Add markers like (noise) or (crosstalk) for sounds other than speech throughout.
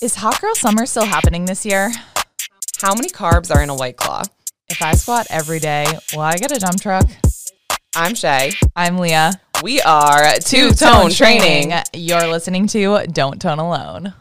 Is Hot Girl Summer still happening this year? How many carbs are in a White Claw? If I squat every day, will I get a dump truck? I'm Shay. I'm Leah. We are Two Tone Training. You're listening to Don't Tone Alone.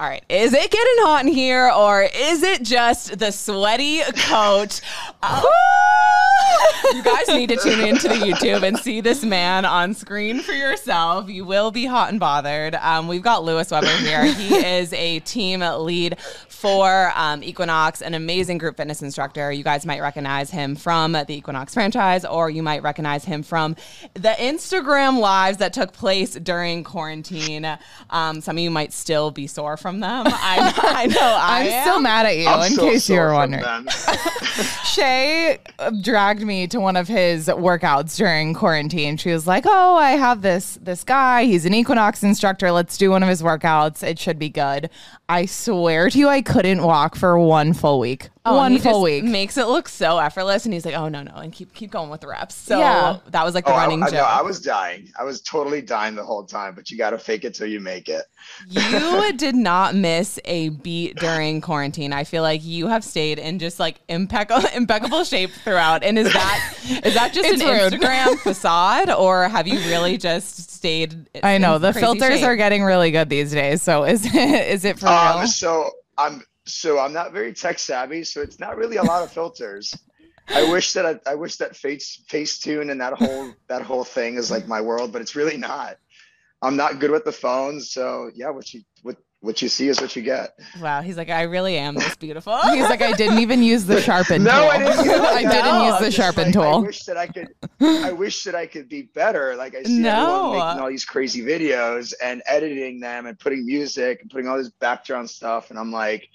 All right. Is it getting hot in here or is it just the sweaty coach? (laughs) you guys need to tune into the YouTube and see this man on screen for yourself. You will be hot and bothered. Um, we've got Lewis Weber here. He (laughs) is a team lead for um, Equinox, an amazing group fitness instructor. You guys might recognize him from the Equinox franchise, or you might recognize him from the Instagram lives that took place during quarantine. Um, some of you might still be sore from them. I, I know I (laughs) I'm am. still mad at you, I'm in so case you sore were wondering. (laughs) Shay uh, dragged me to one of his workouts during quarantine. She was like, "Oh, I have this this guy. He's an Equinox instructor. Let's do one of his workouts. It should be good." I swear to you, I couldn't walk for one full week. Oh, and one he full just week. makes it look so effortless, and he's like, "Oh no, no," and keep keep going with the reps. So Yeah. that was like the Oh, running I, joke. no, I was dying. I was totally dying the whole time, but you got to fake it till you make it. you (laughs) did not miss a beat during quarantine. I feel like you have stayed in just like impeccable (laughs) impeccable shape throughout. And is that is that just (laughs) It's an rude. Instagram facade, or have you really just stayed? I know in the crazy filters shape? are getting really good these days. So is it is it for Um, real? so I'm so I'm not very tech savvy, so it's not really a lot of filters. I wish that I, I wish that face Facetune and that whole that whole thing is like my world, but it's really not. I'm not good with the phones, so yeah, what you what what you see is what you get. Wow, he's like, I really am this beautiful. (laughs) He's like, I didn't even use the sharpen No, tool. I didn't. use (laughs) I that. didn't use the just sharpen like, I wish that I could. I wish that I could be better. Like I see No. making all these crazy videos and editing them and putting music and putting all this background stuff, and I'm like,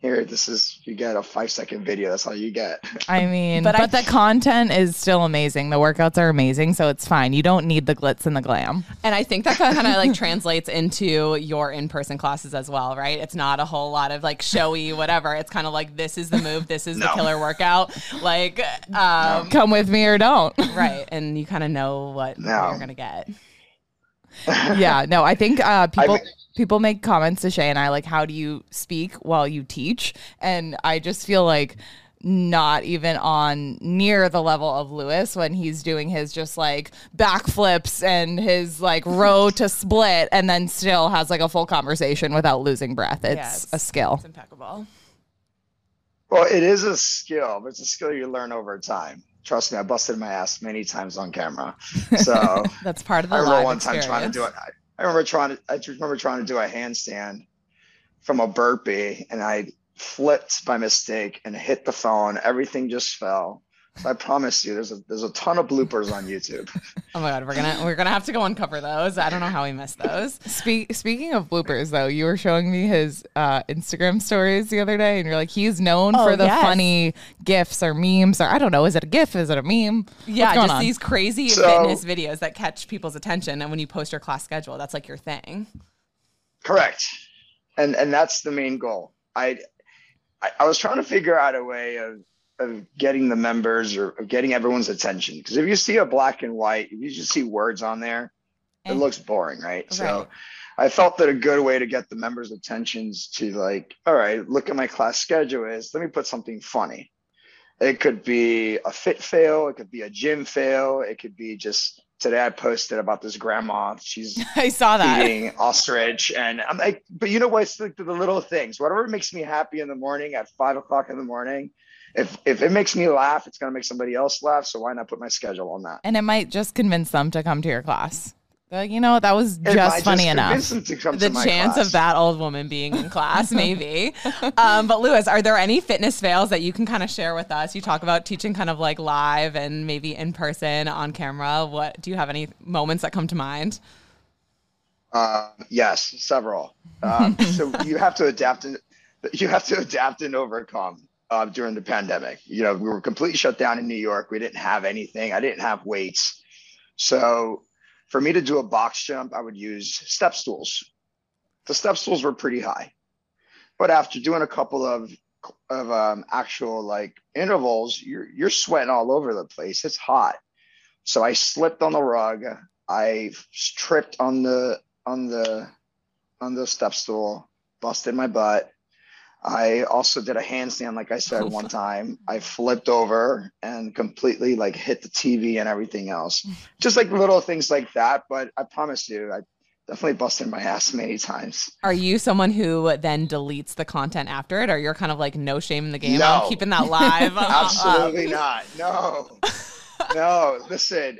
here, this is you get a five second video. That's all you get. (laughs) I mean, But but, I- the (laughs) content is still amazing. The workouts are amazing, so it's fine. You don't need the glitz and the glam. And I think that kind of like translates into your in-person classes as well, right? It's not a whole lot of like showy whatever. It's kind of like this is the move, this is the killer workout, like um, Come with me or don't. right, and you kind of know what No. you're gonna get. Yeah, no, I think uh, (laughs) people mean- people make comments to Shay and I like, how do you speak while you teach? And I just feel like not even on near the level of Lewis when he's doing his just like backflips and his like row to split and then still has like a full conversation without losing breath. It's Yeah, a skill. It's impeccable. Well, it is a skill, but it's a skill you learn over time. Trust me, I busted my ass many times on camera. (laughs) So That's part of the I remember one time trying to do it. I, I remember trying to. I just remember trying to do a handstand from a burpee, and I flipped by mistake and hit the phone. Everything just fell. So I promise you, there's a there's a ton of bloopers on YouTube. (laughs) Oh my god, we're gonna we're gonna have to go uncover those. I don't know how we missed those. Speak, speaking of bloopers, though, you were showing me his uh, Instagram stories the other day, and you're like, he's known Oh, for the yes. funny gifs or memes, or I don't know, is it a gif? Is it a meme? Yeah, just on? these crazy So- fitness videos that catch people's attention, and when you post your class schedule, that's like your thing. Correct, and and that's the main goal. I I, I was trying to figure out a way of of getting the members or of getting everyone's attention because if you see a black and white, if you just see words on there, it looks boring, right? So I felt that a good way to get the members' attentions to like, all right, look at my class schedule is let me put something funny. It could be a fit fail, it could be a gym fail, it could be just today I posted about this grandma. She's (laughs) I saw that. eating ostrich, and I'm like, but you know what? It's like the little things. Whatever makes me happy in the morning at five o'clock in the morning. If if it makes me laugh, it's gonna make somebody else laugh. So why not put my schedule on that? And it might just convince them to come to your class. Like, you know that was just funny convince enough. them to come the chance class. of that old woman being in class, (laughs) maybe. um, but Lewis, are there any fitness fails that you can kind of share with us? You talk about teaching kind of like live and maybe in person on camera. What do you have any moments that come to mind? Uh, yes, several. Um, so (laughs) you have to adapt and you have to adapt and overcome uh, during the pandemic. You know, we were completely shut down in New York. We didn't have anything. I didn't have weights. So for me to do a box jump, I would use step stools. The step stools were pretty high, but after doing a couple of of um, actual like intervals, you're you're sweating all over the place. It's hot. So I slipped on the rug. I tripped on the on the on the step stool, busted my butt. I also did a handstand, like I said, one (laughs) time. I flipped over and completely like hit the TV and everything else. Just like little things like that. But I promise you, I definitely busted my ass many times. Are you someone who then deletes the content after it, or you're kind of like no shame in the game? No. I'm keeping that live. (laughs) (laughs) Absolutely not. No, no. Listen,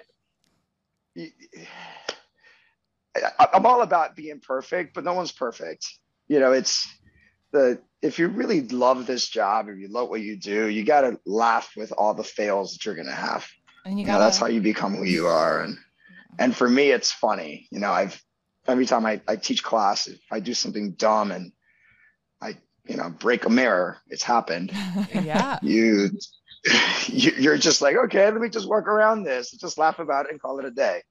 I'm all about being perfect, but no one's perfect. You know, it's the if you really love this job, if you love what you do, you got to laugh with all the fails that you're gonna have. And you You know, that's how you become who you are. And and for me, it's funny. You know, I've every time I, I teach class, if I do something dumb and I you know break a mirror, it's happened. (laughs) yeah. (laughs) You- you're just like, okay, let me just work around this, just laugh about it and call it a day.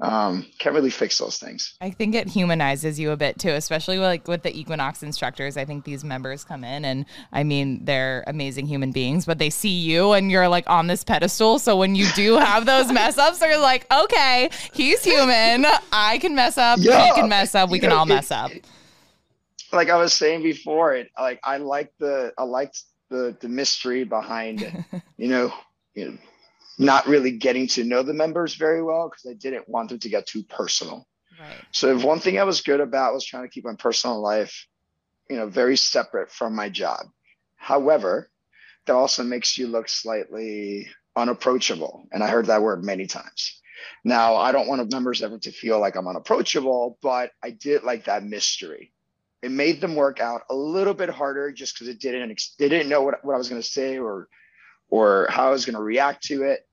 Um, can't really fix those things. I think it humanizes you a bit too, especially like with the Equinox instructors. I think these members come in and I mean, they're amazing human beings, but they see you and you're like on this pedestal. So when you do have those (laughs) mess ups, they're like, okay, he's human. I can mess up. Yeah. You can mess up. We can know, all it- mess up. Like I was saying before, it like I like the I liked the the mystery behind, (laughs) you know, you know, not really getting to know the members very well because I didn't want them to get too personal. Right. So if one thing I was good about was trying to keep my personal life, you know, very separate from my job. However, that also makes you look slightly unapproachable. And I heard that word many times. Now, I don't want members ever to feel like I'm unapproachable, but I did like that mystery. It made them work out a little bit harder just because it didn't they didn't know what, what I was going to say or or how I was going to react to it.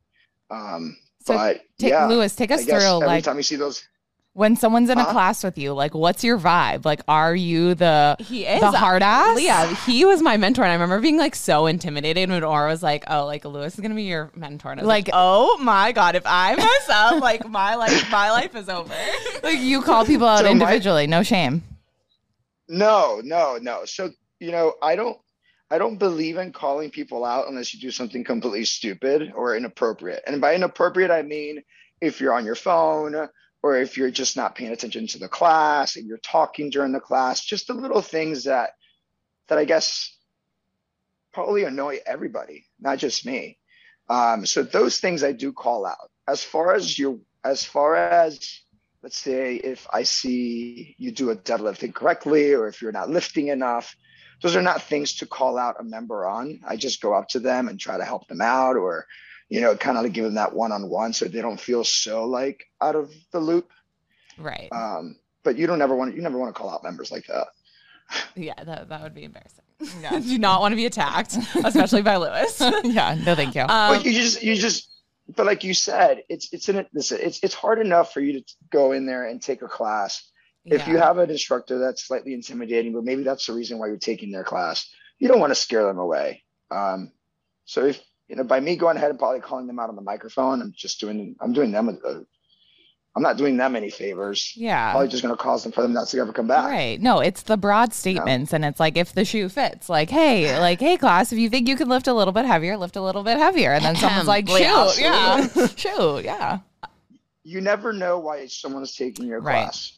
Um, So but Take, yeah, Lewis, take us guess through every like time you see those when someone's in a Huh? class with you, like what's your vibe? Like, are you the He is the hard ass? Yeah, he was my mentor, and I remember being like so intimidated when Aura was like, "Oh, like Lewis is gonna be your mentor." And I was like, Like- "Oh my god, if I mess up, like my life, my life is over." (laughs) Like you call people out So my- individually, no shame. No, no, no. So, you know, I don't I don't believe in calling people out unless you do something completely stupid or inappropriate. And by inappropriate, I mean if you're on your phone or if you're just not paying attention to the class, if you're talking during the class, just the little things that that I guess probably annoy everybody, not just me. Um, so those things I do call out. As far as your as far as let's say if I see you do a deadlift incorrectly or if you're not lifting enough, those are not things to call out a member on. I just go up to them and try to help them out or, you know, kind of like give them that one on one so they don't feel so like out of the loop. Right. Um, but you don't ever want you never want to call out members like that. yeah, that, that would be embarrassing. Yeah. (laughs) Do not want to be attacked, especially by Lewis. (laughs) yeah. No, thank you. Um, but you just you just but like you said, it's it's in listen, it's it's hard enough for you to go in there and take a class if you have an instructor that's slightly intimidating, but maybe that's the reason why you're taking their class, you don't want to scare them away. Um, so if you know, by me going ahead and probably calling them out on the microphone, I'm just doing, I'm doing them, a, a, I'm not doing them any favors. yeah. Probably just going to cause them for them not to ever come back. Right. No, it's the broad statements. And it's like, if the shoe fits, like, hey, like, hey, class, if you think you can lift a little bit heavier, lift a little bit heavier. And then someone's like, shoot, Yeah, yeah, (laughs) shoot, yeah. You never know why someone is taking your Right. class.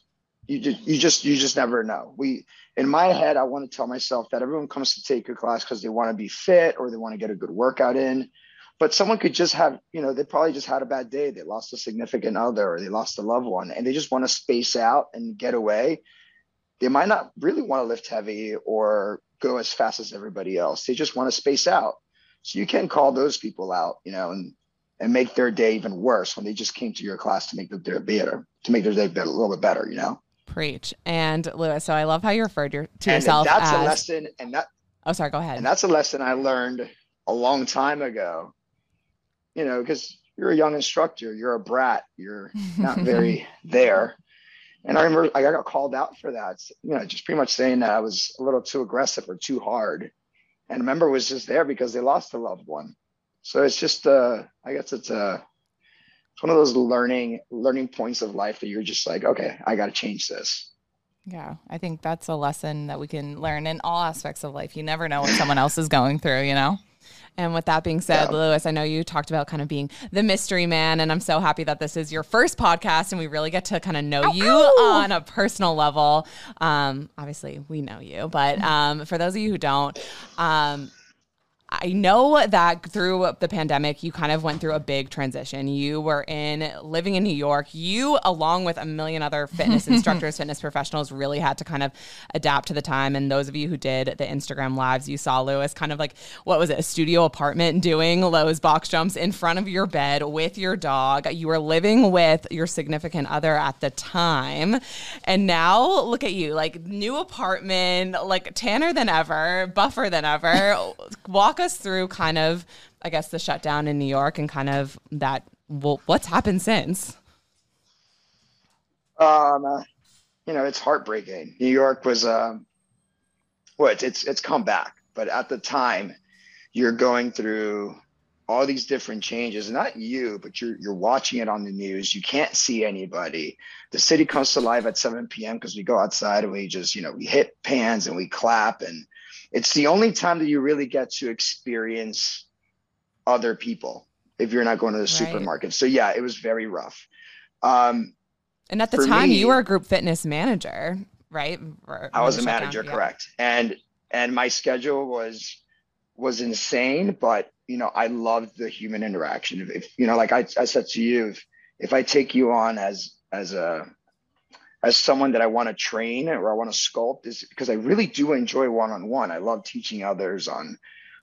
You just, you just, you just never know. We, in my head, I want to tell myself that everyone comes to take your class because they want to be fit or they want to get a good workout in. But someone could just have, you know, they probably just had a bad day. They lost a significant other or they lost a loved one and they just want to space out and get away. They might not really want to lift heavy or go as fast as everybody else. They just want to space out. So you can call those people out, you know, and and make their day even worse when they just came to your class to make their day better, to make their day better, a little bit better, you know. Preach. And Lewis, so I love how you referred your, to and yourself that's as. a lesson, and that oh, sorry. Go ahead. and that's a lesson I learned a long time ago. You know, because you're a young instructor, you're a brat, you're not (laughs) very there. And I remember I got called out for that. You know, just pretty much saying that I was a little too aggressive or too hard. And a member was just there because they lost a loved one. So it's just uh I guess it's uh it's one of those learning learning points of life that you're just like, okay, I gotta change this. Yeah. I think that's a lesson that we can learn in all aspects of life. You never know what someone else is going through, you know? And with that being said, yeah. Lewis, I know you talked about kind of being the mystery man, and I'm so happy that this is your first podcast and we really get to kind of know you on a personal level. Um, obviously, we know you, but um, for those of you who don't, um, I know that through the pandemic, you kind of went through a big transition. You were in living in New York. You, along with a million other fitness (laughs) instructors, fitness professionals, really had to kind of adapt to the time. And those of you who did the Instagram lives, you saw Lewis kind of like, what was it, a studio apartment doing Lowe's box jumps in front of your bed with your dog. You were living with your significant other at the time. And now look at you, like new apartment, like tanner than ever, buffer than ever. (laughs) Walk us through kind of, I guess, the shutdown in New York and kind of that. Well, what's happened since? Um, uh, you know, it's heartbreaking. New York was, um, well, it's, it's it's come back, but at the time, you're going through all these different changes. Not you, but you're you're watching it on the news. You can't see anybody. The city comes to life at 7 p.m. because we go outside and we just, you know, we hit pans and we clap and it's the only time that you really get to experience other people if you're not going to the right. supermarket. So yeah, it was very rough. Um, and at the time, me, you were a group fitness manager, right? I was a manager, correct. And and my schedule was was insane, but you know, I loved the human interaction. If, if you know, like I, I said to you, if, if I take you on as as a as someone that I want to train or I want to sculpt is because I really do enjoy one-on-one. I love teaching others on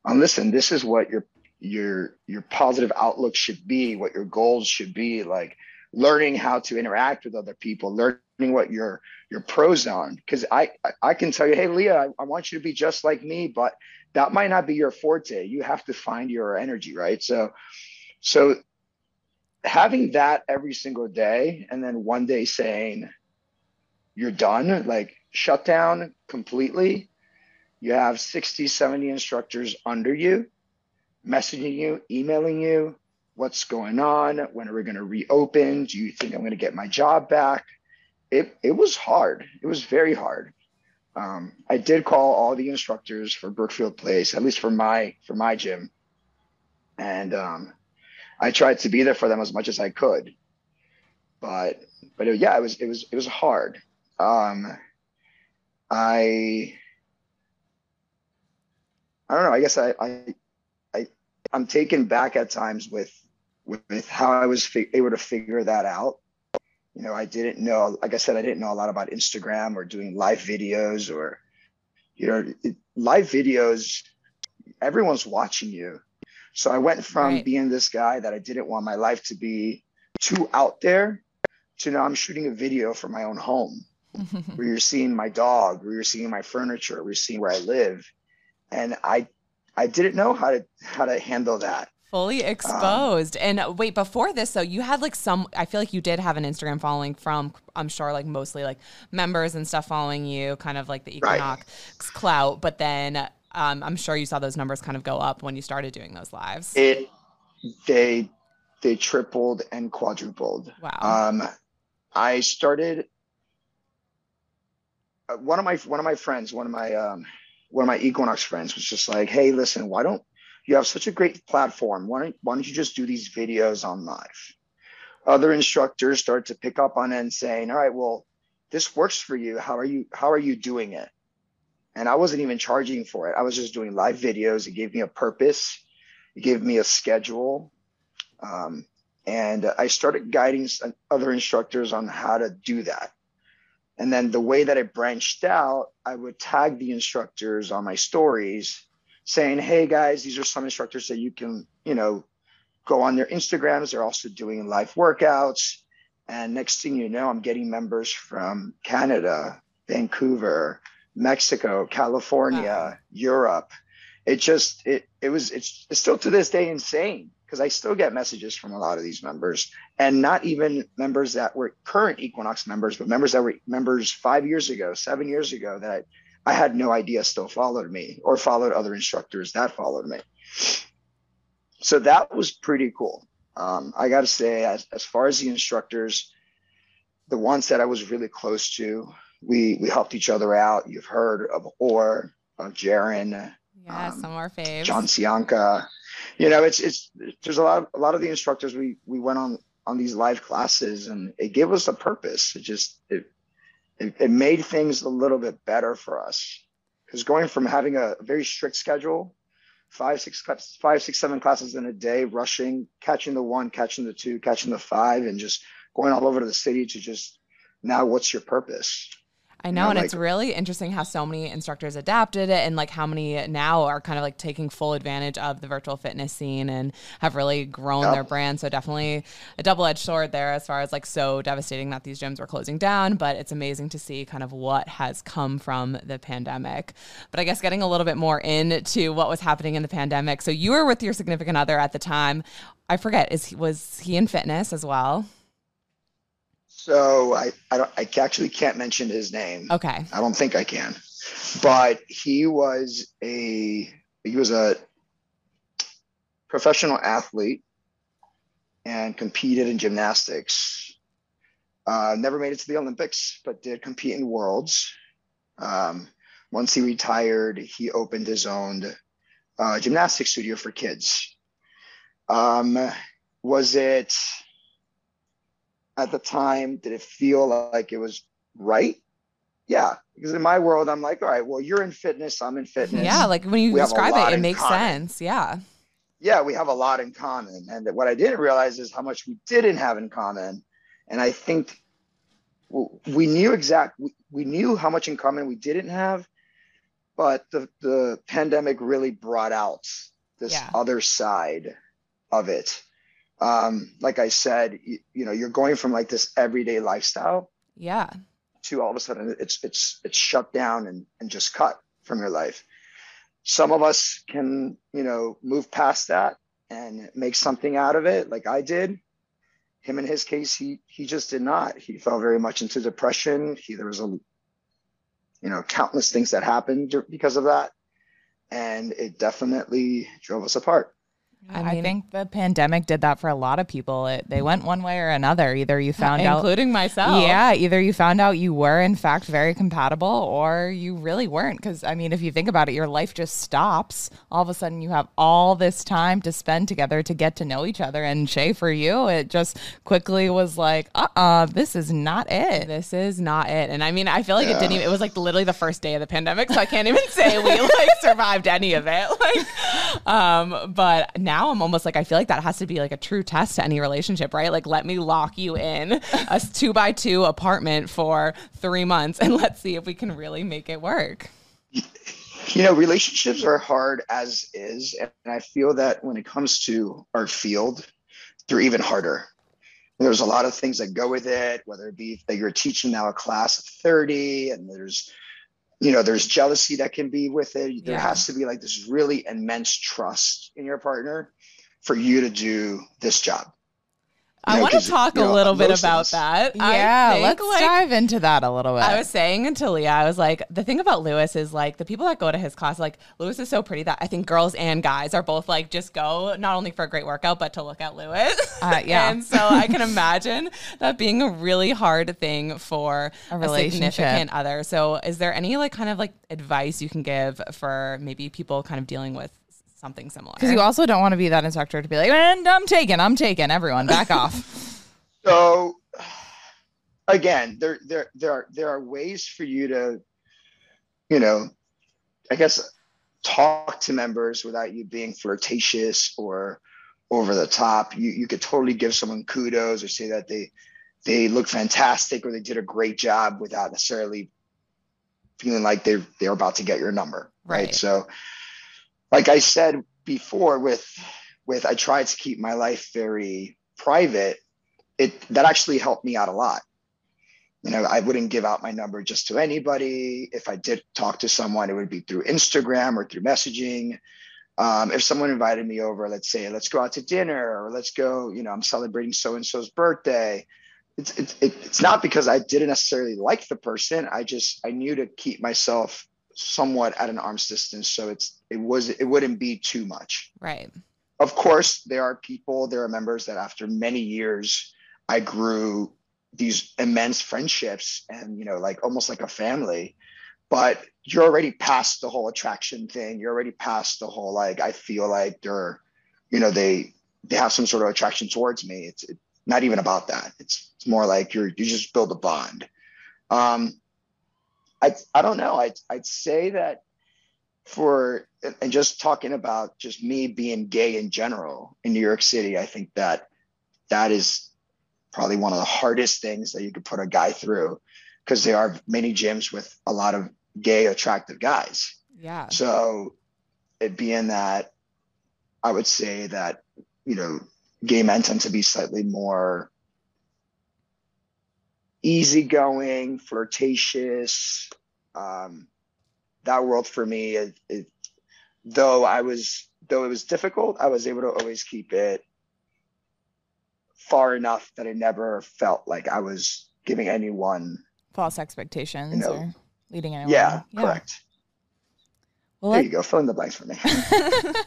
on listen, this is what your your your positive outlook should be, what your goals should be, like learning how to interact with other people, learning what your your pros on. Because I I can tell you, hey Leah, I, I want you to be just like me, but that might not be your forte. You have to find your energy, right? So so having that every single day and then one day saying you're done, like shut down completely. You have 60, 70 instructors under you, messaging you, emailing you, what's going on? When are we going to reopen? Do you think I'm going to get my job back? It, it was hard. It was very hard. Um, I did call all the instructors for Brookfield Place, at least for my for my gym, and um, I tried to be there for them as much as I could. But but it, yeah, it was it was it was hard um, I I don't know. I guess I I, I I'm taken back at times with with how I was able to figure that out. You know, I didn't know. Like I said, I didn't know a lot about Instagram or doing live videos or you know it, live videos. Everyone's watching you. So I went from right. being this guy that I didn't want my life to be too out there to now I'm shooting a video for my own home where you're seeing my dog, where you're seeing my furniture, where you're seeing where I live. And I I didn't know how to how to handle that. Fully um, exposed. Um, and uh, wait, before this though, you had like some I feel like you did have an Instagram following from I'm sure like mostly like members and stuff following you, kind of like the Equinox right. clout, but then um, I'm sure you saw those numbers kind of go up when you started doing those lives. It they they tripled and quadrupled. Wow. Um I started one of my one of my friends, one of my um, one of my Equinox friends was just like, "Hey, listen, why don't you have such a great platform? Why don't why don't you just do these videos on live?" Other instructors started to pick up on it and saying, "All right, well, this works for you. How are you how are you doing it?" And I wasn't even charging for it. I was just doing live videos. It gave me a purpose. It gave me a schedule. Um, and I started guiding other instructors on how to do that. And then the way that it branched out, I would tag the instructors on my stories saying, Hey guys, these are some instructors that you can, you know, go on their Instagrams. They're also doing live workouts. And next thing you know, I'm getting members from Canada, Vancouver, Mexico, California, wow. Europe. It just, it, it was, it's, it's still to this day insane because I still get messages from a lot of these members, and not even members that were current Equinox members, but members that were members five years ago, seven years ago that I, I had no idea still followed me or followed other instructors that followed me. So that was pretty cool. Um, I got to say, as, as far as the instructors, the ones that I was really close to, we we helped each other out. You've heard of Or, of Jaron, Yeah, um, some of our faves. John Cianca. You know, it's it's there's a lot of, a lot of the instructors we we went on on these live classes and it gave us a purpose. It just it it, it made things a little bit better for us because going from having a very strict schedule five six five six seven classes in a day rushing catching the one catching the two catching the five and just going all over to the city to just now what's your purpose I know, and like, it's really interesting how so many instructors adapted it, and like how many now are kind of like taking full advantage of the virtual fitness scene and have really grown their brand. So definitely a double-edged sword there, as far as like so devastating that these gyms were closing down. But it's amazing to see kind of what has come from the pandemic. But I guess getting a little bit more into what was happening in the pandemic. So you were with your significant other at the time. I forget, is he, was he in fitness as well? So I, I, don't, I actually can't mention his name. Okay. I don't think I can, but he was a he was a professional athlete and competed in gymnastics. Uh, never made it to the Olympics, but did compete in worlds. Um, once he retired, he opened his own uh, gymnastics studio for kids. Um, was it at the time did it feel like it was right yeah because in my world i'm like all right well you're in fitness i'm in fitness yeah like when you we describe it it makes common. sense yeah yeah we have a lot in common and what i didn't realize is how much we didn't have in common and i think we knew exact we knew how much in common we didn't have but the the pandemic really brought out this yeah. other side of it um, like I said, you, you, know, you're going from like this everyday lifestyle. Yeah. To all of a sudden it's it's it's shut down and, and just cut from your life. Some of us can, you know, move past that and make something out of it, like I did. Him in his case, he he just did not. He fell very much into depression. He there was a you know, countless things that happened because of that. And it definitely drove us apart. I, mean, I, think the pandemic did that for a lot of people. It, they went one way or another. Either you (laughs) found including out, including myself. Yeah, either you found out you were in fact very compatible, or you really weren't. Because I mean, if you think about it, your life just stops. All of a sudden, you have all this time to spend together to get to know each other. And Shay, for you, it just quickly was like, uh, uh-uh, uh this is not it. This is not it. And I mean, I feel like yeah. it didn't. even It was like literally the first day of the pandemic, so I can't even (laughs) say we like survived any of it. (laughs) Like, um, but now I'm almost like I feel like that has to be like a true test to any relationship, right? Like let me lock you in (laughs) a two by two apartment for three months and let's see if we can really make it work. You know, relationships are hard as is, and I feel that when it comes to our field, they're even harder. There's a lot of things that go with it, whether it be that you're teaching now a class of 30 and there's you know there's jealousy that can be with it there yeah. has to be like this really immense trust in your partner for you to do this job I want to talk a little bit about that. Yeah, let's like, dive into that a little bit. I was saying to Leah, I was like, the thing about Lewis is like the people that go to his class, like Lewis is so pretty that I think girls and guys are both like just go not only for a great workout but to look at Lewis. Uh, (laughs) yeah, and so I can imagine that being a really hard thing for a, a significant other. So, is there any like kind of like advice you can give for maybe people kind of dealing with something similar. Because you also don't want to be that instructor to be like, and I'm taken, I'm taken, everyone, back off. (laughs) So again, there there there are there are ways for you to, you know, I guess talk to members without you being flirtatious or over the top. You you could totally give someone kudos or say that they they look fantastic or they did a great job without necessarily feeling like they're they're about to get your number. Right. right? So like I said before, with with I tried to keep my life very private. It that actually helped me out a lot. You know, I wouldn't give out my number just to anybody. If I did talk to someone, it would be through Instagram or through messaging. Um, if someone invited me over, let's say, let's go out to dinner or let's go, you know, I'm celebrating so and so's birthday. It's, it's, it's not because I didn't necessarily like the person. I just, I knew to keep myself somewhat at an arm's distance so it's it was it wouldn't be too much right of course there are people there are members that after many years i grew these immense friendships and you know like almost like a family but you're already past the whole attraction thing. You're already past the whole like I feel like they're, you know, they they have some sort of attraction towards me. It's, it's not even about that. It's it's more like you're you just build a bond. Um, I I don't know. I'd I'd say that for and just talking about just me being gay in general in New York City, I think that that is probably one of the hardest things that you could put a guy through because there are many gyms with a lot of gay attractive guys. Yeah. So it being that I would say that, you know, gay men tend to be slightly more easygoing, flirtatious. Um, that world for me, it, it, though I was, though it was difficult, I was able to always keep it far enough that I never felt like I was giving anyone false expectations you know, or leading anyone. Yeah, yeah. correct. Well, there you go. Fill in the blanks for me. (laughs)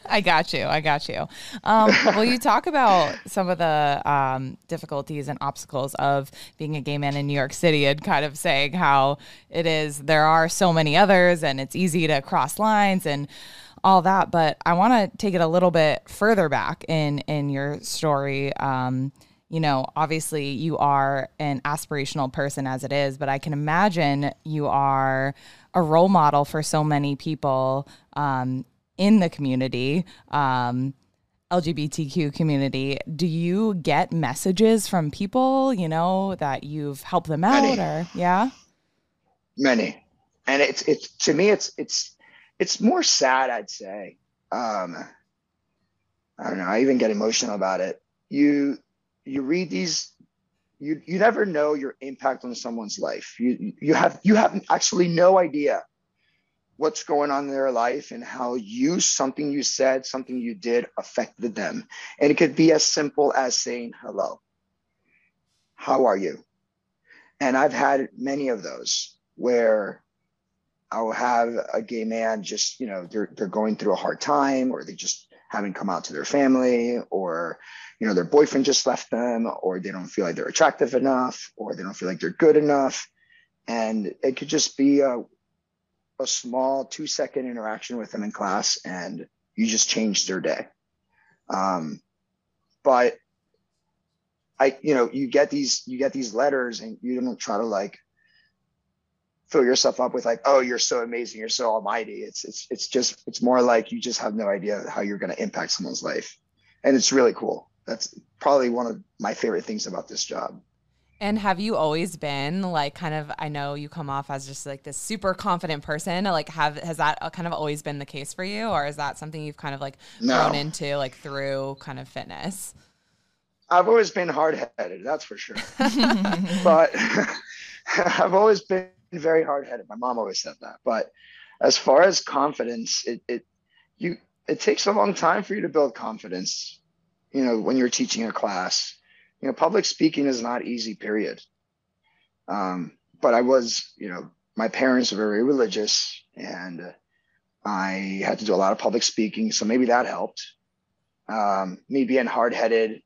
I got you. I got you. Um, will you talk about some of the um, difficulties and obstacles of being a gay man in New York City and kind of saying how it is, there are so many others and it's easy to cross lines and all that. But I want to take it a little bit further back in, in your story. Um, you know, obviously you are an aspirational person as it is, but I can imagine you are a role model for so many people um, in the community. Um, LGBTQ community, do you get messages from people, you know, that you've helped them out Many. or yeah? Many. And it's it's to me it's it's it's more sad, I'd say. Um I don't know, I even get emotional about it. You you read these you you never know your impact on someone's life. You you have you have actually no idea what's going on in their life and how you something you said something you did affected them. And it could be as simple as saying hello how are you? And i've had many of those where i'll have a gay man just you know they're they're going through a hard time or they just haven't come out to their family or you know their boyfriend just left them or they don't feel like they're attractive enough or they don't feel like they're good enough. And it could just be a, a small two second interaction with them in class and you just change their day. Um, but i you know you get these you get these letters and you don't try to like fill yourself up with like, oh, you're so amazing, you're so almighty. It's it's it's just it's more like you just have no idea how you're going to impact someone's life, and it's really cool. That's probably one of my favorite things about this job. And have you always been like kind of I know you come off as just like this super confident person like have has that uh, kind of always been the case for you or is that something you've kind of like no. grown into like through kind of fitness? I've always been hard-headed, that's for sure. (laughs) but (laughs) I've always been very hard headed. My mom always said that. But as far as confidence, it, it you it takes a long time for you to build confidence. You know, when you're teaching a class, you know, public speaking is not easy. Period. Um, but I was, you know, my parents are very religious, and I had to do a lot of public speaking, so maybe that helped. Um, me being hard headed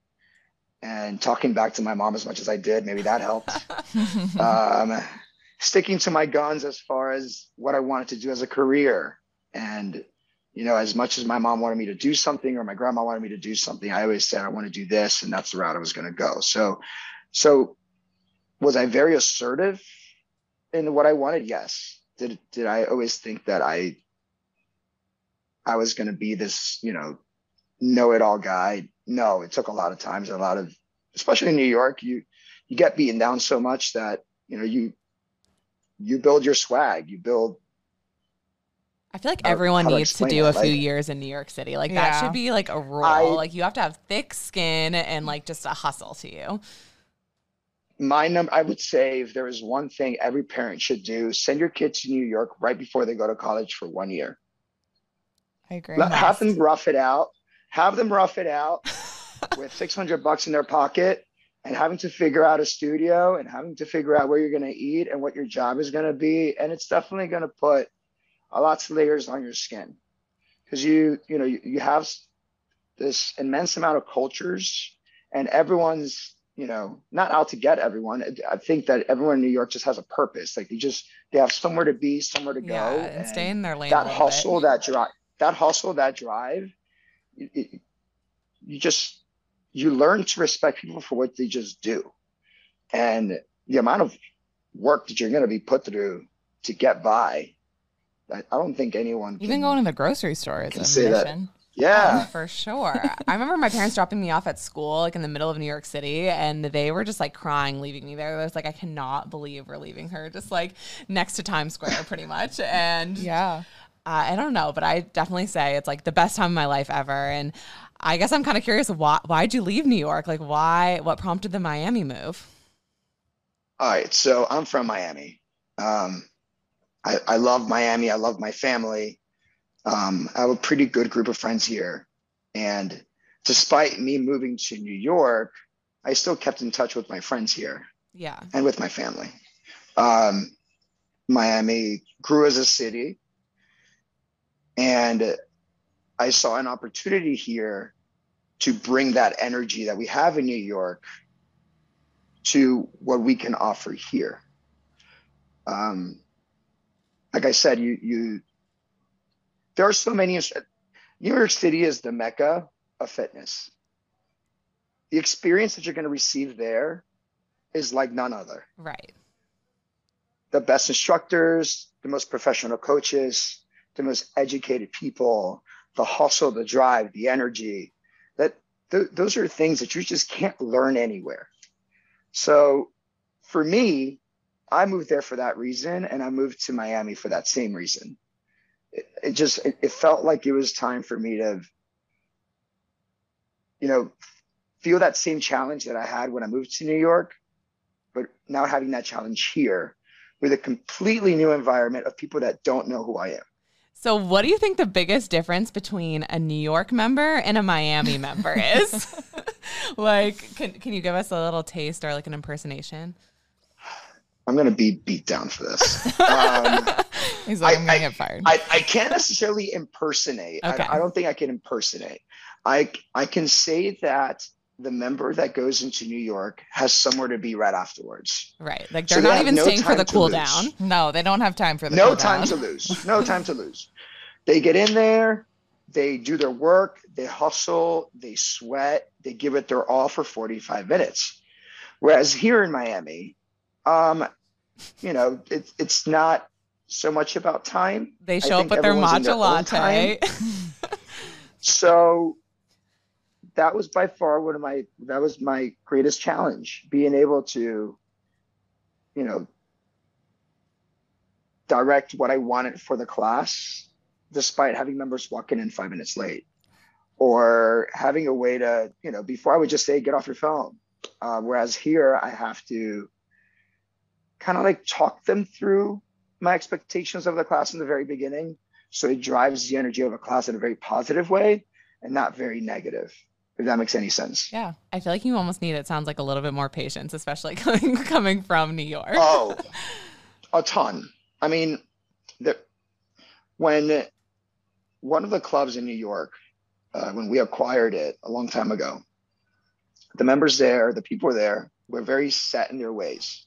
and talking back to my mom as much as I did, maybe that helped. (laughs) um, sticking to my guns as far as what I wanted to do as a career. And, you know, as much as my mom wanted me to do something or my grandma wanted me to do something, I always said, I want to do this. And that's the route I was going to go. So, so was I very assertive in what I wanted? Yes. Did, did I always think that I, I was going to be this, you know, know it all guy? No, it took a lot of times, a lot of, especially in New York, you, you get beaten down so much that, you know, you, you build your swag, you build I feel like everyone needs to, to do a few years in New York City. Like yeah. that should be like a rule. I, like you have to have thick skin and like just a hustle to you. My number, I would say, if there is one thing every parent should do, send your kids to New York right before they go to college for one year. I agree. Let, have them rough it out. Have them rough it out (laughs) with six hundred bucks in their pocket and having to figure out a studio and having to figure out where you're going to eat and what your job is going to be and it's definitely going to put a lot of layers on your skin because you you know you, you have this immense amount of cultures and everyone's you know, not out to get everyone. I think that everyone in New York just has a purpose. Like they just they have somewhere to be, somewhere to go, yeah, and, stay in their lane. That hustle, bit. that drive, that hustle, that drive. It, it, you just you learn to respect people for what they just do, and the amount of work that you're going to be put through to get by. I, I don't think anyone even going to the grocery store is a mission. That. Yeah. Oh, for sure. I remember my parents dropping me off at school, like in the middle of New York City, and they were just like crying leaving me there. I was like, I cannot believe we're leaving her just like next to Times Square, pretty much. And yeah. Uh, I don't know, but I definitely say it's like the best time of my life ever. And I guess I'm kind of curious why why'd you leave New York? Like why what prompted the Miami move? All right, so I'm from Miami. Um, I, I love Miami. I love my family. Um, I have a pretty good group of friends here. And despite me moving to New York, I still kept in touch with my friends here. Yeah. And with my family. Um, Miami grew as a city. And I saw an opportunity here to bring that energy that we have in New York to what we can offer here. Um, like I said, you you there are so many. New York City is the mecca of fitness. The experience that you're going to receive there is like none other. Right. The best instructors, the most professional coaches, the most educated people, the hustle, the drive, the energy. Th- those are things that you just can't learn anywhere. So for me, I moved there for that reason, and I moved to Miami for that same reason it, it just it, it felt like it was time for me to you know feel that same challenge that I had when I moved to New York, but now having that challenge here with a completely new environment of people that don't know who I am. So, what do you think the biggest difference between a New York member and a Miami member is? (laughs) like, can, can you give us a little taste or like an impersonation? I'm gonna be beat down for this. (laughs) Um, He's like, I, am gonna get fired. I, I can't necessarily impersonate. Okay. I, I don't think I can impersonate. I I can say that the member that goes into New York has somewhere to be right afterwards. Right. Like they're so not they even no staying for the cool down. No, they don't have time for the no cool time down. to lose. No time to lose. They get in there, they do their work, they hustle, they sweat, they give it their all for 45 minutes. Whereas here in Miami, um, you know, it, it's not so much about time. They show up with their matcha latte. (laughs) so that was by far one of my that was my greatest challenge, being able to, you know, direct what I wanted for the class, despite having members walking in five minutes late, or having a way to, you know, before I would just say, get off your phone. Uh, whereas here I have to kind of like talk them through my expectations of the class in the very beginning. So it drives the energy of a class in a very positive way and not very negative. If that makes any sense. Yeah. I feel like you almost need it sounds like a little bit more patience, especially (laughs) coming coming from New York. Oh, (laughs) a ton. I mean, the, when one of the clubs in New York, uh, when we acquired it a long time ago, the members there, the people there, were very set in their ways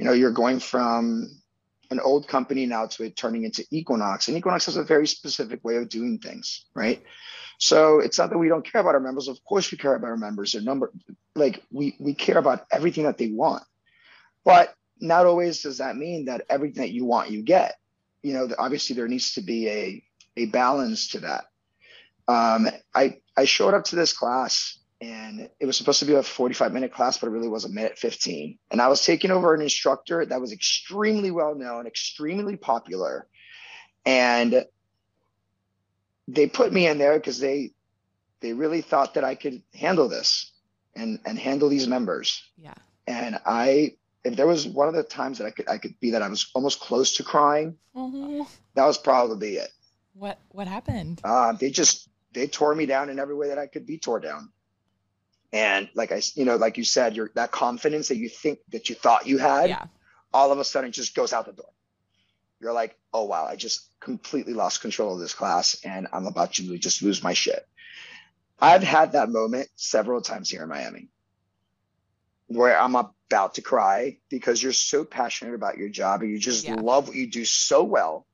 you know, you're going from an old company now to it turning into Equinox, and Equinox has a very specific way of doing things, right? So it's not that we don't care about our members. Of course, we care about our members. Their number, like we we care about everything that they want, but not always does that mean that everything that you want you get. You know, obviously there needs to be a a balance to that. Um, I I showed up to this class and it was supposed to be a 45 minute class, but it really was a minute 15. And I was taking over an instructor that was extremely well known, extremely popular. And they put me in there because they they really thought that I could handle this and and handle these members. Yeah. And I if there was one of the times that I could I could be that I was almost close to crying, mm-hmm. that was probably it. What what happened? Uh, they just they tore me down in every way that I could be tore down and like i you know like you said your that confidence that you think that you thought you had yeah. all of a sudden just goes out the door you're like oh wow i just completely lost control of this class and i'm about to just lose my shit i've had that moment several times here in miami where I'm about to cry because you're so passionate about your job and you just Yeah. love what you do so well.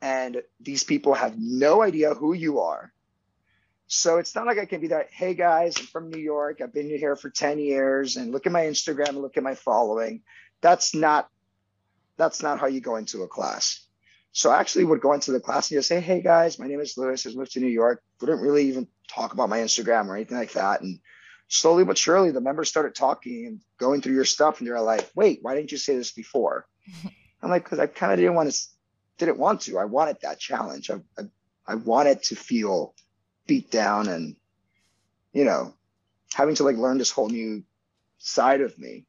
And these people have no idea who you are. So it's not like I can be that, hey guys, I'm from New York. I've been here for 10 years and look at my Instagram and look at my following. That's not that's not how you go into a class. So I actually would go into the class and just say, hey guys, my name is Lewis. I moved to New York. Wouldn't really even talk about my Instagram or anything like that. And slowly but surely the members started talking and going through your stuff and they're like, wait, why didn't you say this before? (laughs) I'm like, because I kind of didn't want to didn't want to. I wanted that challenge. I, I I wanted to feel beat down and you know having to like learn this whole new side of me.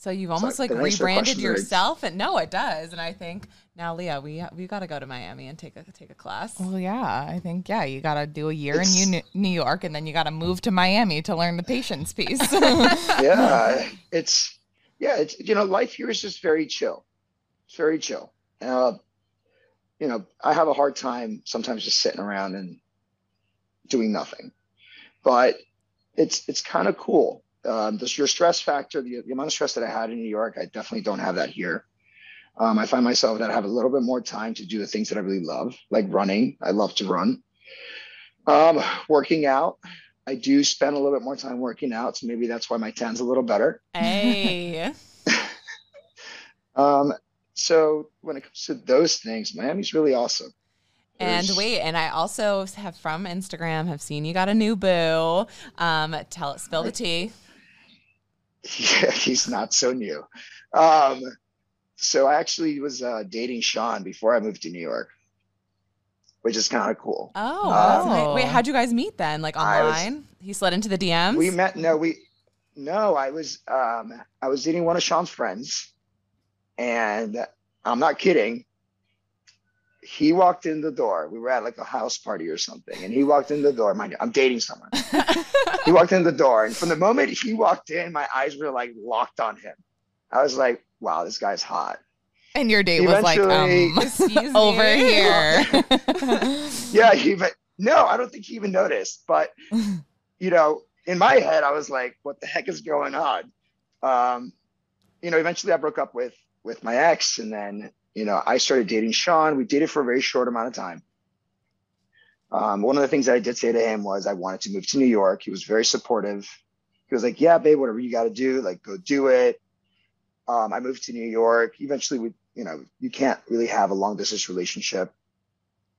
So you've almost Sorry, like did I answer your rebranded yourself, and no, it does. And I think now, Leah, we we got to go to Miami and take a take a class. Well, yeah, I think yeah, you got to do a year It's- in New, New York, and then you got to move to Miami to learn the patience piece. (laughs) (laughs) yeah, it's yeah, it's you know, life here is just very chill. It's very chill. Uh, you know, I have a hard time sometimes just sitting around and doing nothing, but it's it's kind of cool. Um, this your stress factor, the, the amount of stress that I had in New York, I definitely don't have that here. Um, I find myself that I have a little bit more time to do the things that I really love, like running. I love to run. Um, working out. I do spend a little bit more time working out, so maybe that's why my tan's a little better. Hey, (laughs) (laughs) Um, so when it comes to those things, Miami's really awesome. and wait, and I also have from Instagram have seen you got a new boo. Um, tell it, spill the tea. Yeah, (laughs) he's not so new. Um, so I actually was uh, dating Sean before I moved to New York, which is kind of cool. Oh, Oh. nice. wait, how'd you guys meet then? Like I was- online? he slid into the DMs. We met. No, we. No, I was. Um, I was dating one of Sean's friends, and I'm not kidding. He walked in the door. We were at like a house party or something, and he walked in the door. Mind you, I'm dating someone. (laughs) he walked in the door, and from the moment he walked in, my eyes were like locked on him. I was like, "Wow, this guy's hot." and your date was like, um, (laughs) over here. (laughs) Yeah, he even no, I don't think he even noticed. But you know, in my head, I was like, "What the heck is going on?" Um, you know, eventually I broke up with with my ex, and then you know I started dating Sean. We dated for a very short amount of time. Um, one of the things that I did say to him was I wanted to move to New York. He was very supportive. He was like, "Yeah, babe, whatever you got to do, like go do it." Um, I moved to New York. Eventually, we, you know, you can't really have a long distance relationship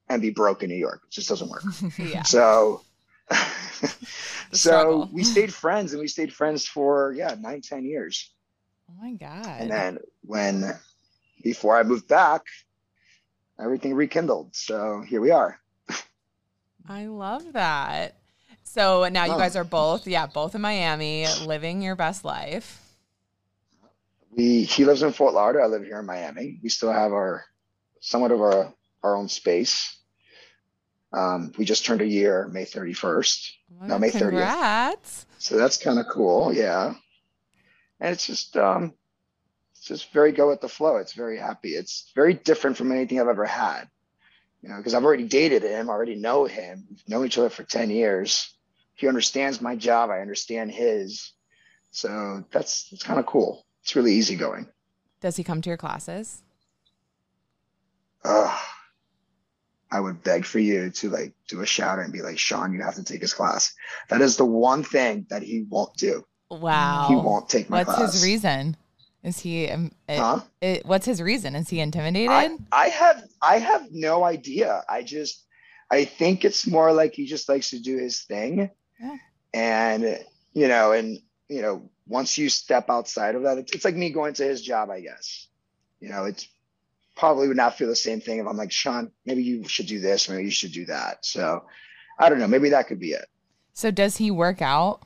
and be broke in New York. It just doesn't work. (laughs) Yeah. So, (laughs) so we stayed friends and we stayed friends for, yeah, nine, ten years. oh my god. And then when, before I moved back, everything rekindled. So here we are. I love that. So now you guys are both, yeah, both in Miami, living your best life. We, he lives in Fort Lauderdale. I live here in Miami. We still have our, somewhat of our, our own space. Um, we just turned a year, May 31st. No, May 30th. Congrats. So that's kind of cool. Yeah. And it's just, um, just very go with the flow. It's very happy. It's very different from anything I've ever had, you know, because I've already dated him, I already know him. We've known each other for 10 years. He understands my job. I understand his. So that's, that's kind of cool. It's really easygoing. Does he come to your classes? Ugh. I would beg for you to like do a shout out and be like, Sean, you have to take his class. That is the one thing that he won't do. Wow. He won't take my What's class. What's his reason? Is he? Um, it- Huh? it- what's his reason? Is he intimidated? I, I have I have no idea. I just I think it's more like he just likes to do his thing. Yeah. And you know, and you know, once you step outside of that, it's, it's like me going to his job, I guess. You know, it's probably would not feel the same thing if I'm like, Sean, maybe you should do this, maybe you should do that. So I don't know, maybe that could be it. so does he work out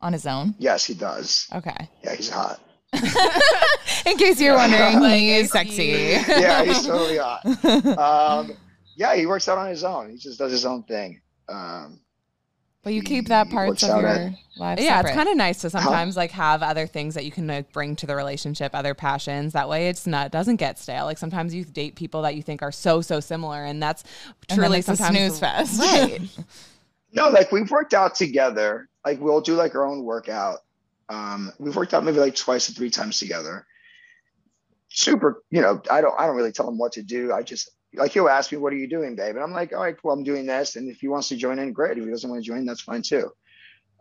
on his own? Yes, he does. Okay. Yeah, he's hot. (laughs) In case you're wondering, Like, he is is sexy. Yeah, he's totally hot. (laughs) Um, yeah, he works out on his own. He just does his own thing. Um, but you keep that He parts of your at- life. Yeah, separate. it's kind of nice to sometimes like have other things that you can like bring to the relationship, other passions. That way, it's not doesn't get stale. Like sometimes you date people that you think are so so similar, and that's And then truly a snooze fest. (laughs) right? No, like we've worked out together. Like we'll do like our own workout. Um, we've worked out maybe like twice or three times together. Super, you know, I don't I don't really tell him what to do. I just like he'll ask me, "What are you doing, babe?" And I'm like, "All right, well, I'm doing this." And if he wants to join in, great. If he doesn't want to join, that's fine too.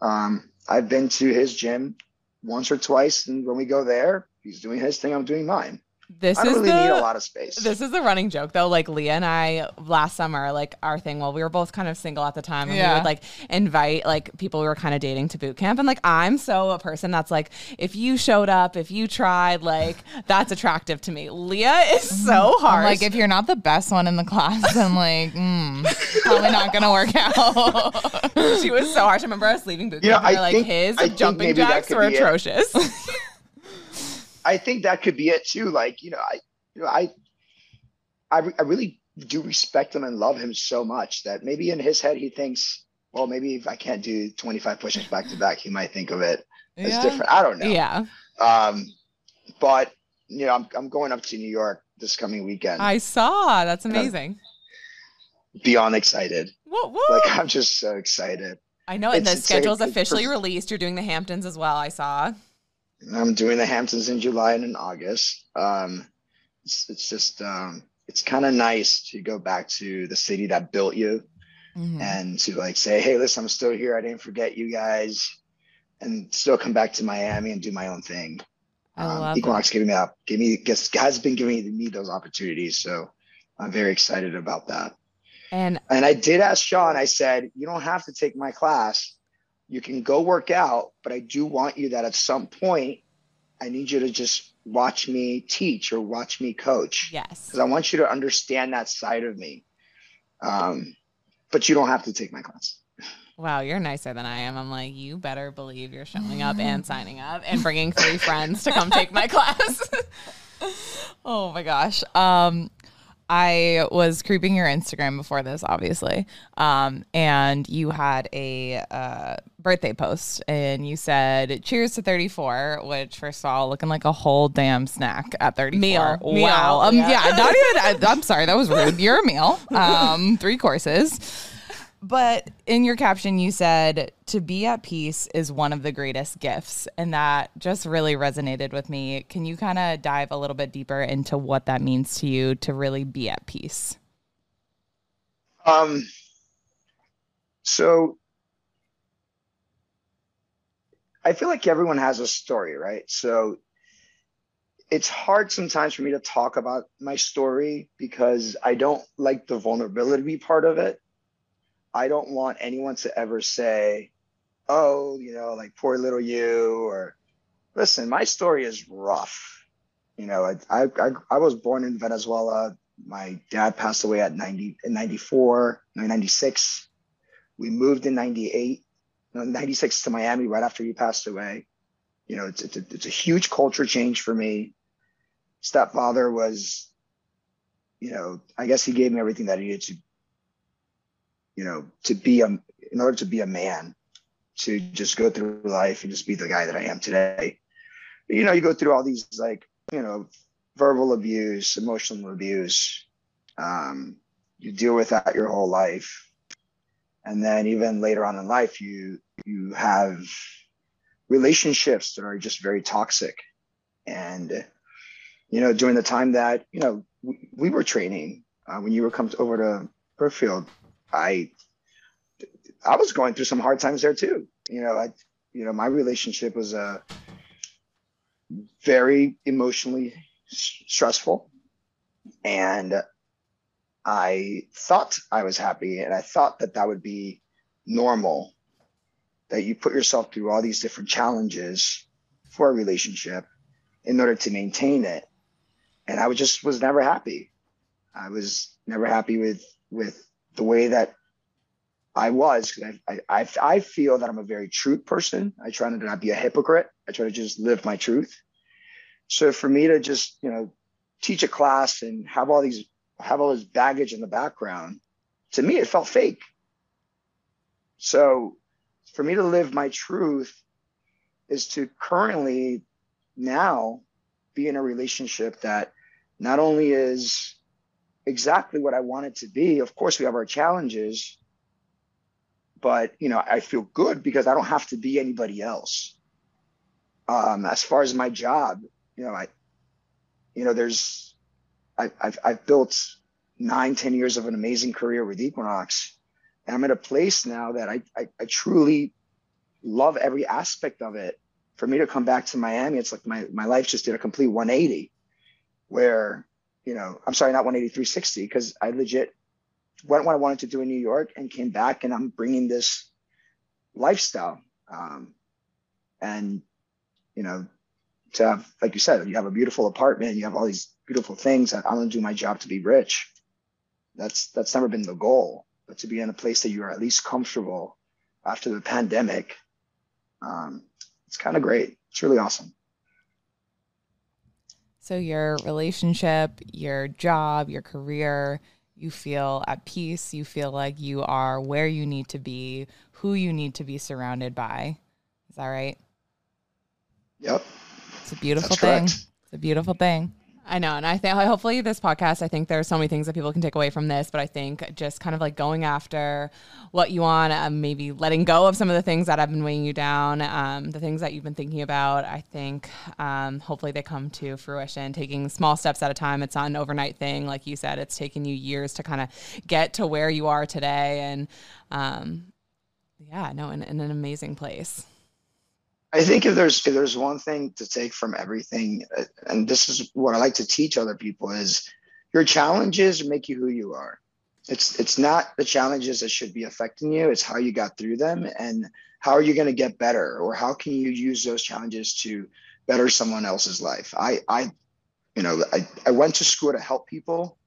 Um, I've been to his gym once or twice, and when we go there, he's doing his thing, I'm doing mine. This I don't is really the, need a lot of space. This is the running joke though. Like Leah and I last summer, like our thing, well, we were both kind of single at the time and we would like invite like people we were kind of dating to boot camp. And like I'm so a person that's like, if you showed up, if you tried, like that's attractive to me. Leah is so hard. like, if you're not the best one in the class, I'm like, mm, probably not gonna work out. (laughs) she was so harsh. I remember us leaving boot You know, camp and I like think- his I jumping jacks were be it. atrocious. (laughs) I think that could be it too. Like, you know, I, you know, I, I, I really do respect him and love him so much that maybe in his head he thinks, well, maybe if I can't do 25 push-ups back to back, he might think of it as Yeah. different. I don't know. yeah. Um, but you know, I'm I'm going up to New York this coming weekend. I saw. That's amazing. Beyond excited. Whoa, whoa. Like I'm just so excited. I know. And the it's- it's like- schedule's officially released. You're doing the Hamptons as well. I saw. I'm doing the Hamptons in July and in August. Um, it's, it's just um, it's kind of nice to go back to the city that built you Mhm. and to like say, hey, listen, I'm still here. I didn't forget you guys, and still come back to Miami and do my own thing. I Um, love Equinox giving me up, give me guess has been giving me those opportunities, so I'm very excited about that. And And I did ask Sean. I said, you don't have to take my class. You can go work out, but I do want you that at some point, I need you to just watch me teach or watch me coach yes. because I want you to understand that side of me. Um, but you don't have to take my class. Wow, you're nicer than I am. I'm like, you better believe you're showing up and (laughs) signing up and bringing three friends to come take my (laughs) class. (laughs) Oh my gosh. Um I was creeping your Instagram before this, obviously. Um, and you had a uh, birthday post and you said, Cheers to 34, which, first of all, looking like a whole damn snack at 34. Meal. Wow. Meal. Um, Yeah. yeah. not even, I, I'm sorry, that was rude. You're a meal. Um, three courses. But in your caption, you said to be at peace is one of the greatest gifts. And that just really resonated with me. Can you kind of dive a little bit deeper into what that means to you to really be at peace? Um, so I feel like everyone has a story, right? So it's hard sometimes for me to talk about my story because I don't like the vulnerability part of it. I don't want anyone to ever say, oh, you know, like poor little you, or listen, my story is rough. You know, I, I, I, was born in Venezuela. My dad passed away at 90, in 94, 96. We moved in 98, 96 to Miami right after he passed away. You know, it's, it's, a, it's a huge culture change for me. Stepfather was, you know, I guess he gave me everything that I needed to, you know, to be a, in order to be a man, to just go through life and just be the guy that I am today. You know, you go through all these like, you know, verbal abuse, emotional abuse. Um, you deal with that your whole life. And then even later on in life, you you have relationships that are just very toxic. And you know, during the time that you know we, we were training, uh, when you were come over to Brookfield, I I was going through some hard times there too. You know, I you know my relationship was uh, very emotionally stressful, and I thought I was happy, and I thought that that would be normal. That you put yourself through all these different challenges for a relationship in order to maintain it, and I was just was never happy. I was never happy with with the way that I was I I I feel that I'm a very true person. I try to not be a hypocrite. I try to just live my truth. So for me to just you know teach a class and have all these have all this baggage in the background, to me it felt fake. So for me to live my truth is to currently now be in a relationship that not only is exactly what I want it to be. Of course, we have our challenges, but you know, I feel good because I don't have to be anybody else. um, as far as my job, you know, I, you know, there's, I, I've, I've built nine, ten years of an amazing career with Equinox, and I'm at a place now that I, I, I truly love every aspect of it. For me to come back to Miami, it's like my, my life just did a complete 180 where, you know, I'm sorry, not 180, 360, because I legit went what I wanted to do in New York and came back and I'm bringing this lifestyle. Um, and, you know, to have, like you said, you have a beautiful apartment, you have all these beautiful things. I, I'm to do my job to be rich. That's, that's never been the goal, but to be in a place that you are at least comfortable after the pandemic. Um, it's kind of great. It's really awesome. So your relationship, your job, your career, you feel at peace, you feel like you are where you need to be, who you need to be surrounded by. Is that right? Yep. It's a beautiful That's thing. correct. It's a beautiful thing. I know. And I think hopefully this podcast, I think there's so many things that people can take away from this, but I think just kind of like going after what you want, um, maybe letting go of some of the things that have been weighing you down, um, the things that you've been thinking about. I think um, hopefully they come to fruition, taking small steps at a time. It's not an overnight thing. Like you said, it's taken you years to kind of get to where you are today. And um, yeah, no, in, in an amazing place. I think if there's if there's one thing to take from everything, uh, and this is what I like to teach other people, is your challenges make you who you are. It's it's not the challenges that should be affecting you. It's how you got through them and how are you going to get better, or how can you use those challenges to better someone else's life. I I you know I, I went to school to help people.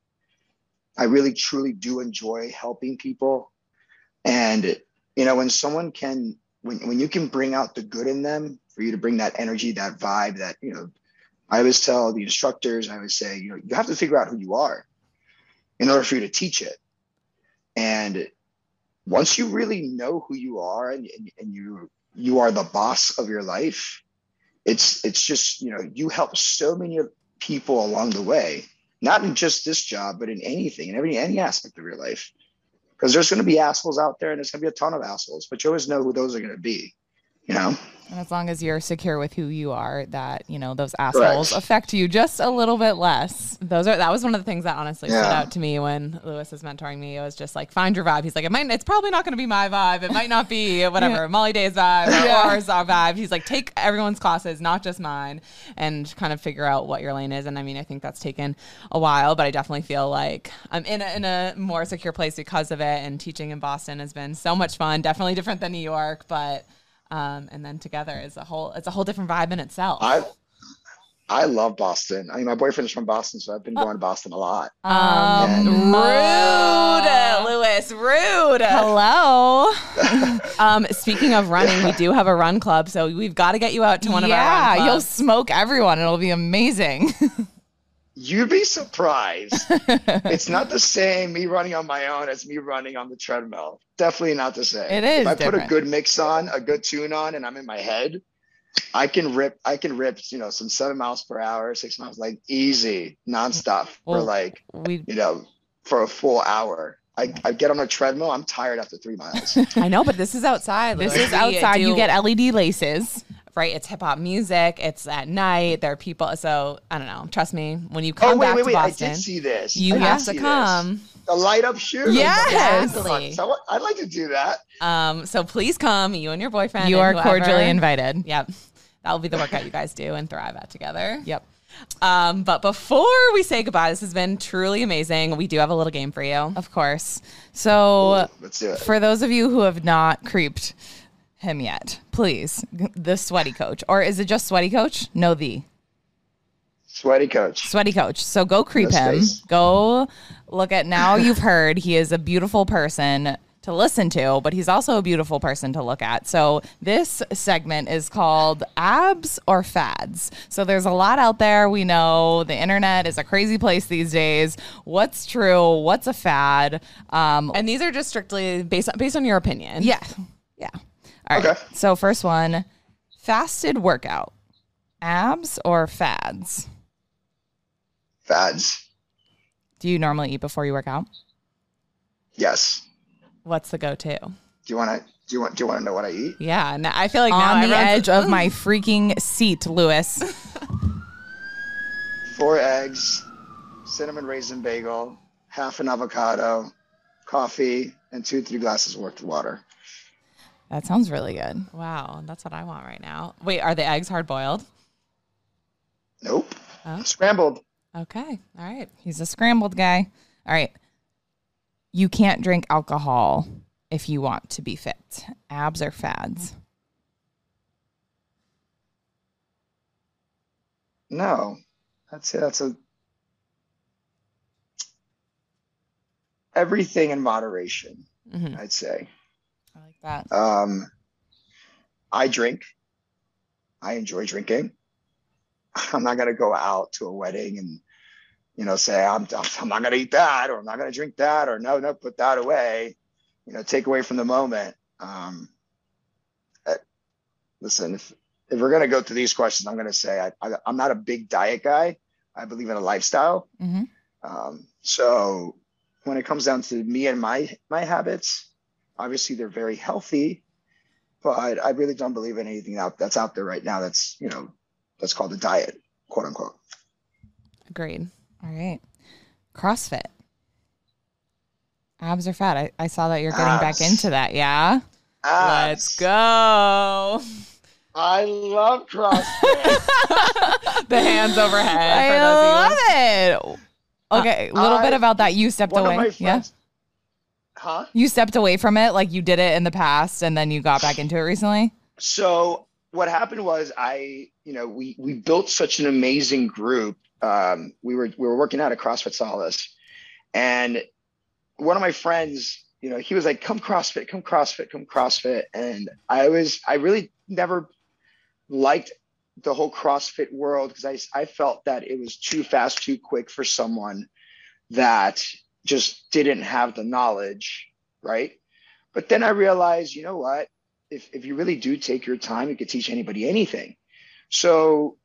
I really truly do enjoy helping people, and you know when someone can when, when you can bring out the good in them for you to bring that energy that vibe that you know i always tell the instructors i always say you know you have to figure out who you are in order for you to teach it. And once you really know who you are and, and, and you you are the boss of your life it's it's just you know you help so many people along the way not in just this job but in anything in every any aspect of your life because there's going to be assholes out there and there's going to be a ton of assholes but you always know who those are going to be you know And as long as you're secure with who you are, that, you know, those assholes Correct. affect you just a little bit less. Those are that was one of the things that honestly stood out to me when Lewis was mentoring me. It was just like find your vibe. He's like, it might it's probably not gonna be my vibe. It might not be (laughs) whatever, Molly Day's vibe or (laughs) Yeah. ours our vibe. He's like, take everyone's classes, not just mine, and kind of figure out what your lane is. And I mean, I think that's taken a while, but I definitely feel like I'm in a in a more secure place because of it. And teaching in Boston has been so much fun. Definitely different than New York, but um, and then together is a whole it's a whole different vibe in itself. i i love boston i mean my boyfriend's from boston so i've been going to boston a lot Um, rude, Lewis, rude. hello. (laughs) Um, speaking of running, we do have a run club, so we've got to get you out to one of our yeah, you'll smoke everyone. It'll be amazing. (laughs) you'd be surprised (laughs) it's not the same me running on my own as me running on the treadmill definitely not the same It is if i put a good mix on a good tune on and i'm in my head i can rip i can rip you know some seven miles per hour six miles like easy nonstop for like we you know, for a full hour. I, I get on a treadmill. I'm tired after three miles. (laughs) I know, but this is outside. this Lewis. is outside. You get LED laces. Right. It's hip hop music. It's at night. There are people. So I don't know. Trust me. When you oh come wait, back wait, to wait! I Boston, did see this. you I have see to this. come. The light up shoes. Yes. Exactly. So I- I'd like to do that. Um, so please come. You and your boyfriend. You are cordially invited. Yep. That will be the workout you guys do and thrive at together. Yep. Um, but before we say goodbye, this has been truly amazing. We do have a little game for you. Of course. So, Let's do it. for those of you who have not creeped him yet, please, the sweaty coach, or is it just sweaty coach? No, the Sweaty coach. sweaty coach. So go creep him. face. Go look at now you've heard he is a beautiful person to listen to, but he's also a beautiful person to look at. So this segment is called abs or fads. So there's a lot out there. We know the internet is a crazy place these days. What's true? What's a fad? Um, And these are just strictly based on, based on your opinion. yeah. Yeah. All right. Okay. So first one, fasted workout. Abs or fads? Fads. Do you normally eat before you work out? Yes. What's the go-to? Do you want to? Do you want Do you want to know what I eat? Yeah, I feel like now I'm On the edge of my (laughs) freaking seat, Lewis. Four eggs, cinnamon raisin bagel, half an avocado, coffee, and two three glasses worth of water. That sounds really good. Wow, that's what I want right now. Wait, are the eggs hard boiled? Nope. Oh. Scrambled. Okay, all right. He's a scrambled guy. All right. You can't drink alcohol if you want to be fit. Abs or fads? No, that's that's a everything in moderation. Mhm. I'd say. I like that. Um, I drink. I enjoy drinking. (laughs) I'm not gonna go out to a wedding and you know say I'm I'm not gonna eat that or I'm not gonna drink that or no no put that away. You know, take away from the moment. Um, uh, listen, if if we're gonna go through these questions, I'm gonna say I, I I'm not a big diet guy. I believe in a lifestyle. hmm Um, so when it comes down to me and my my habits, obviously they're very healthy, but I really don't believe in anything out that's out there right now that's you know that's called a diet, quote unquote. Agreed. All right. CrossFit. Abs are fat? I, I saw that you're getting back into that. Yeah. Let's go. I love CrossFit. (laughs) the hands overhead. I love it. Okay, a little bit about that. You stepped One away. of my yeah. Huh? You stepped away from it like you did it in the past and then you got back into it recently? So what happened was I, you know, we we built such an amazing group. Um, we were we were working out at CrossFit Solace, and one of my friends, you know, he was like, "Come CrossFit, come CrossFit, come CrossFit," and I was I really never liked the whole CrossFit world because I I felt that it was too fast, too quick for someone that just didn't have the knowledge, right? But then I realized, you know what? if, if you really do take your time, you could teach anybody anything. So,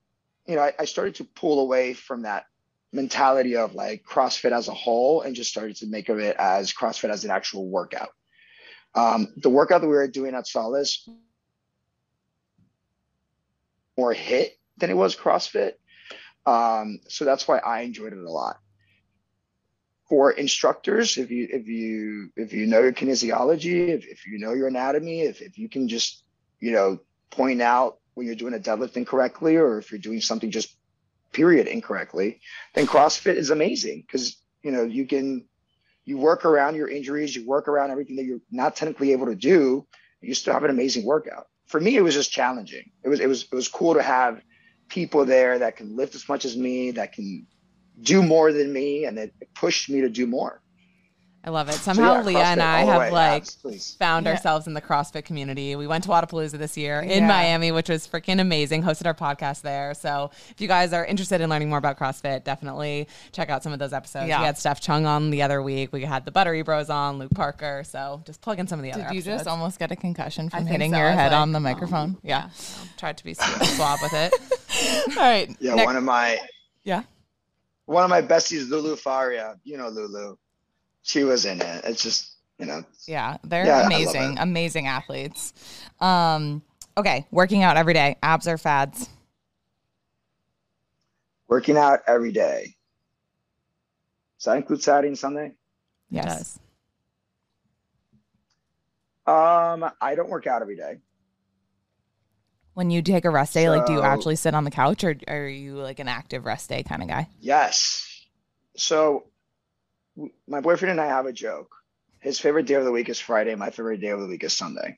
you know, I, I started to pull away from that mentality of like CrossFit as a whole and just started to make of it as CrossFit as an actual workout. Um, the workout that we were doing at Solace more HIIT than it was CrossFit. Um, so that's why I enjoyed it a lot. For instructors, if you if you if you know your kinesiology, if, if you know your anatomy, if, if you can just, you know, point out when you're doing a deadlift incorrectly or if you're doing something just period incorrectly, then CrossFit is amazing because you know you can you work around your injuries, you work around everything that you're not technically able to do, you still have an amazing workout. For me, it was just challenging. It was it was it was cool to have people there that can lift as much as me, that can do more than me, and it pushed me to do more. I love it. So, Somehow yeah, Leah and I have way, like abs, please. found Yeah. ourselves in the CrossFit community. We went to Wodapalooza this year in Yeah. Miami, which was freaking amazing. Hosted our podcast there. So if you guys are interested in learning more about CrossFit, definitely check out some of those episodes. Yeah. We had Steph Chung on the other week. We had the Buttery Bros on, Luke Parker. So just plug in some of the other Did you episodes. just almost get a concussion from think hitting so. your head like, on the oh, microphone? Yeah. so tried to be swab with it. (laughs) All right. Yeah, next- one of my yeah. One of my besties, Lulu Faria. You know Lulu. She was in it. It's just you know. Yeah, they're Yeah, amazing, amazing athletes. Um, okay, working out every day, abs or fads? Working out every day. Does that include Saturday and Sunday? Yes. Um, I don't work out every day. When you take a rest day, like, do you actually sit on the couch, or, or are you like an active rest day kind of guy? Yes. So my boyfriend and I have a joke. His favorite day of the week is Friday. My favorite day of the week is Sunday.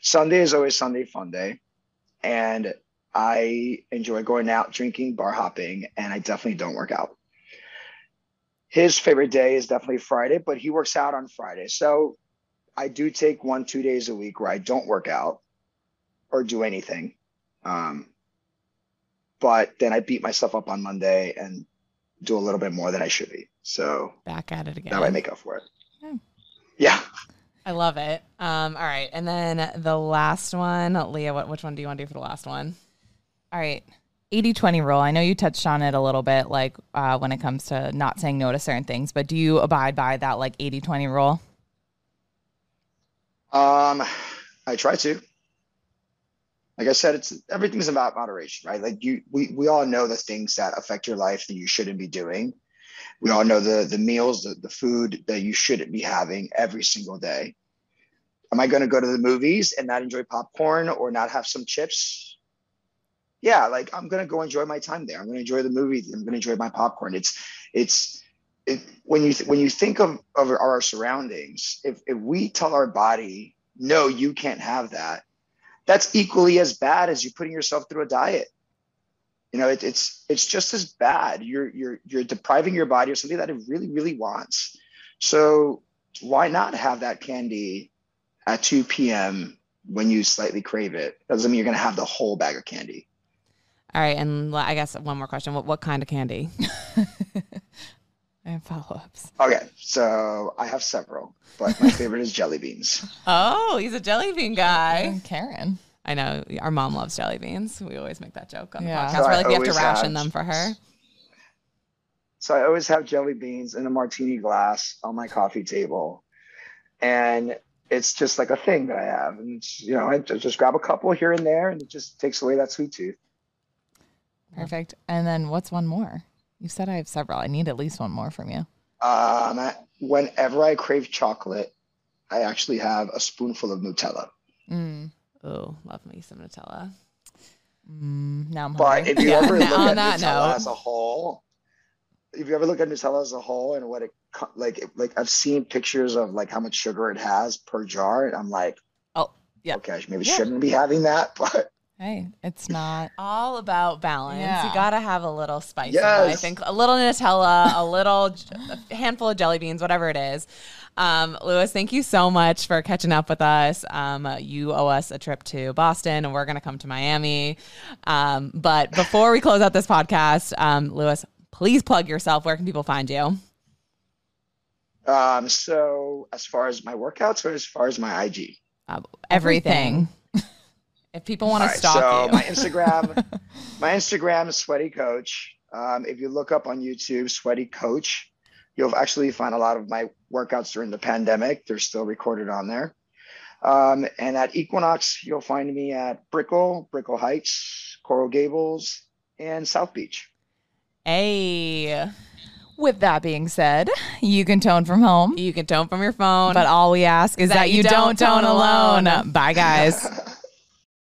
Sunday is always Sunday fun day. And I enjoy going out, drinking, bar hopping, and I definitely don't work out. His favorite day is definitely Friday, but he works out on Friday. So I do take one, two days a week where I don't work out or do anything. Um, but then I beat myself up on Monday and do a little bit more than I should be. So Back at it again. way I make up for it. Yeah. Yeah. I love it. Um, all right. And then the last one, Leah, what, which one do you want to do for the last one? All right. 80 20 rule. I know you touched on it a little bit, like uh, when it comes to not saying no to certain things, but do you abide by that like 80 20 rule? Um, I try to. Like I said, it's everything's about moderation, right? Like you, we we all know the things that affect your life that you shouldn't be doing. We all know the the meals, the, the food that you shouldn't be having every single day. Am I going to go to the movies and not enjoy popcorn or not have some chips? Yeah, like I'm going to go enjoy my time there. I'm going to enjoy the movie. I'm going to enjoy my popcorn. It's it's it, when you th- when you think of, of our surroundings, if, if we tell our body, no, you can't have that, that's equally as bad as you putting yourself through a diet. You know, it, it's it's just as bad. You're you're you're depriving your body of something that it really really wants. So why not have that candy at 2 p.m. when you slightly crave it? Doesn't mean you're going to have the whole bag of candy. All right, and I guess one more question: What what kind of candy? (laughs) I have follow ups. Okay, so I have several, but my (laughs) favorite is jelly beans. Oh, he's a jelly bean guy. Karen. I know our mom loves jelly beans. We always make that joke on the Yeah. podcast. So We're I like, we have to ration have- them for her. So I always have jelly beans in a martini glass on my coffee table, and it's just like a thing that I have. And it's, you know, I just grab a couple here and there, and it just takes away that sweet tooth. Perfect. And then what's one more? You said I have several. I need at least one more from you. Um, whenever I crave chocolate, I actually have a spoonful of Nutella. Mm. Oh, love me some Nutella. Mm, now I'm But hungry. if you Yeah, (laughs) ever look at Nutella note. as a whole, if you ever look at Nutella as a whole and what it like, like I've seen pictures of like how much sugar it has per jar, and I'm like, Oh, yeah. okay, maybe Yeah. shouldn't be having that, (laughs) but hey, it's not. (laughs) All about balance. Yeah. You gotta have a little spice. in it, I think a little Nutella, a little, a handful of jelly beans, whatever it is. Um, Lewis, thank you so much for catching up with us. Um, you owe us a trip to Boston, and we're gonna come to Miami. Um, but before we close out this podcast, um, Lewis, please plug yourself. Where can people find you? um, so as far as my workouts or as far as my IG, Uh, everything. If people want to All right, stalk so you, my Instagram, (laughs) my Instagram is Sweaty Coach. Um, if you look up on YouTube, Sweaty Coach, you'll actually find a lot of my workouts during the pandemic. They're still recorded on there. Um, and at Equinox, you'll find me at Brickell, Brickell Heights, Coral Gables, and South Beach. hey, With that being said, you can tone from home. you can tone from your phone. But all we ask is that, you don't tone alone. Bye, guys. (laughs)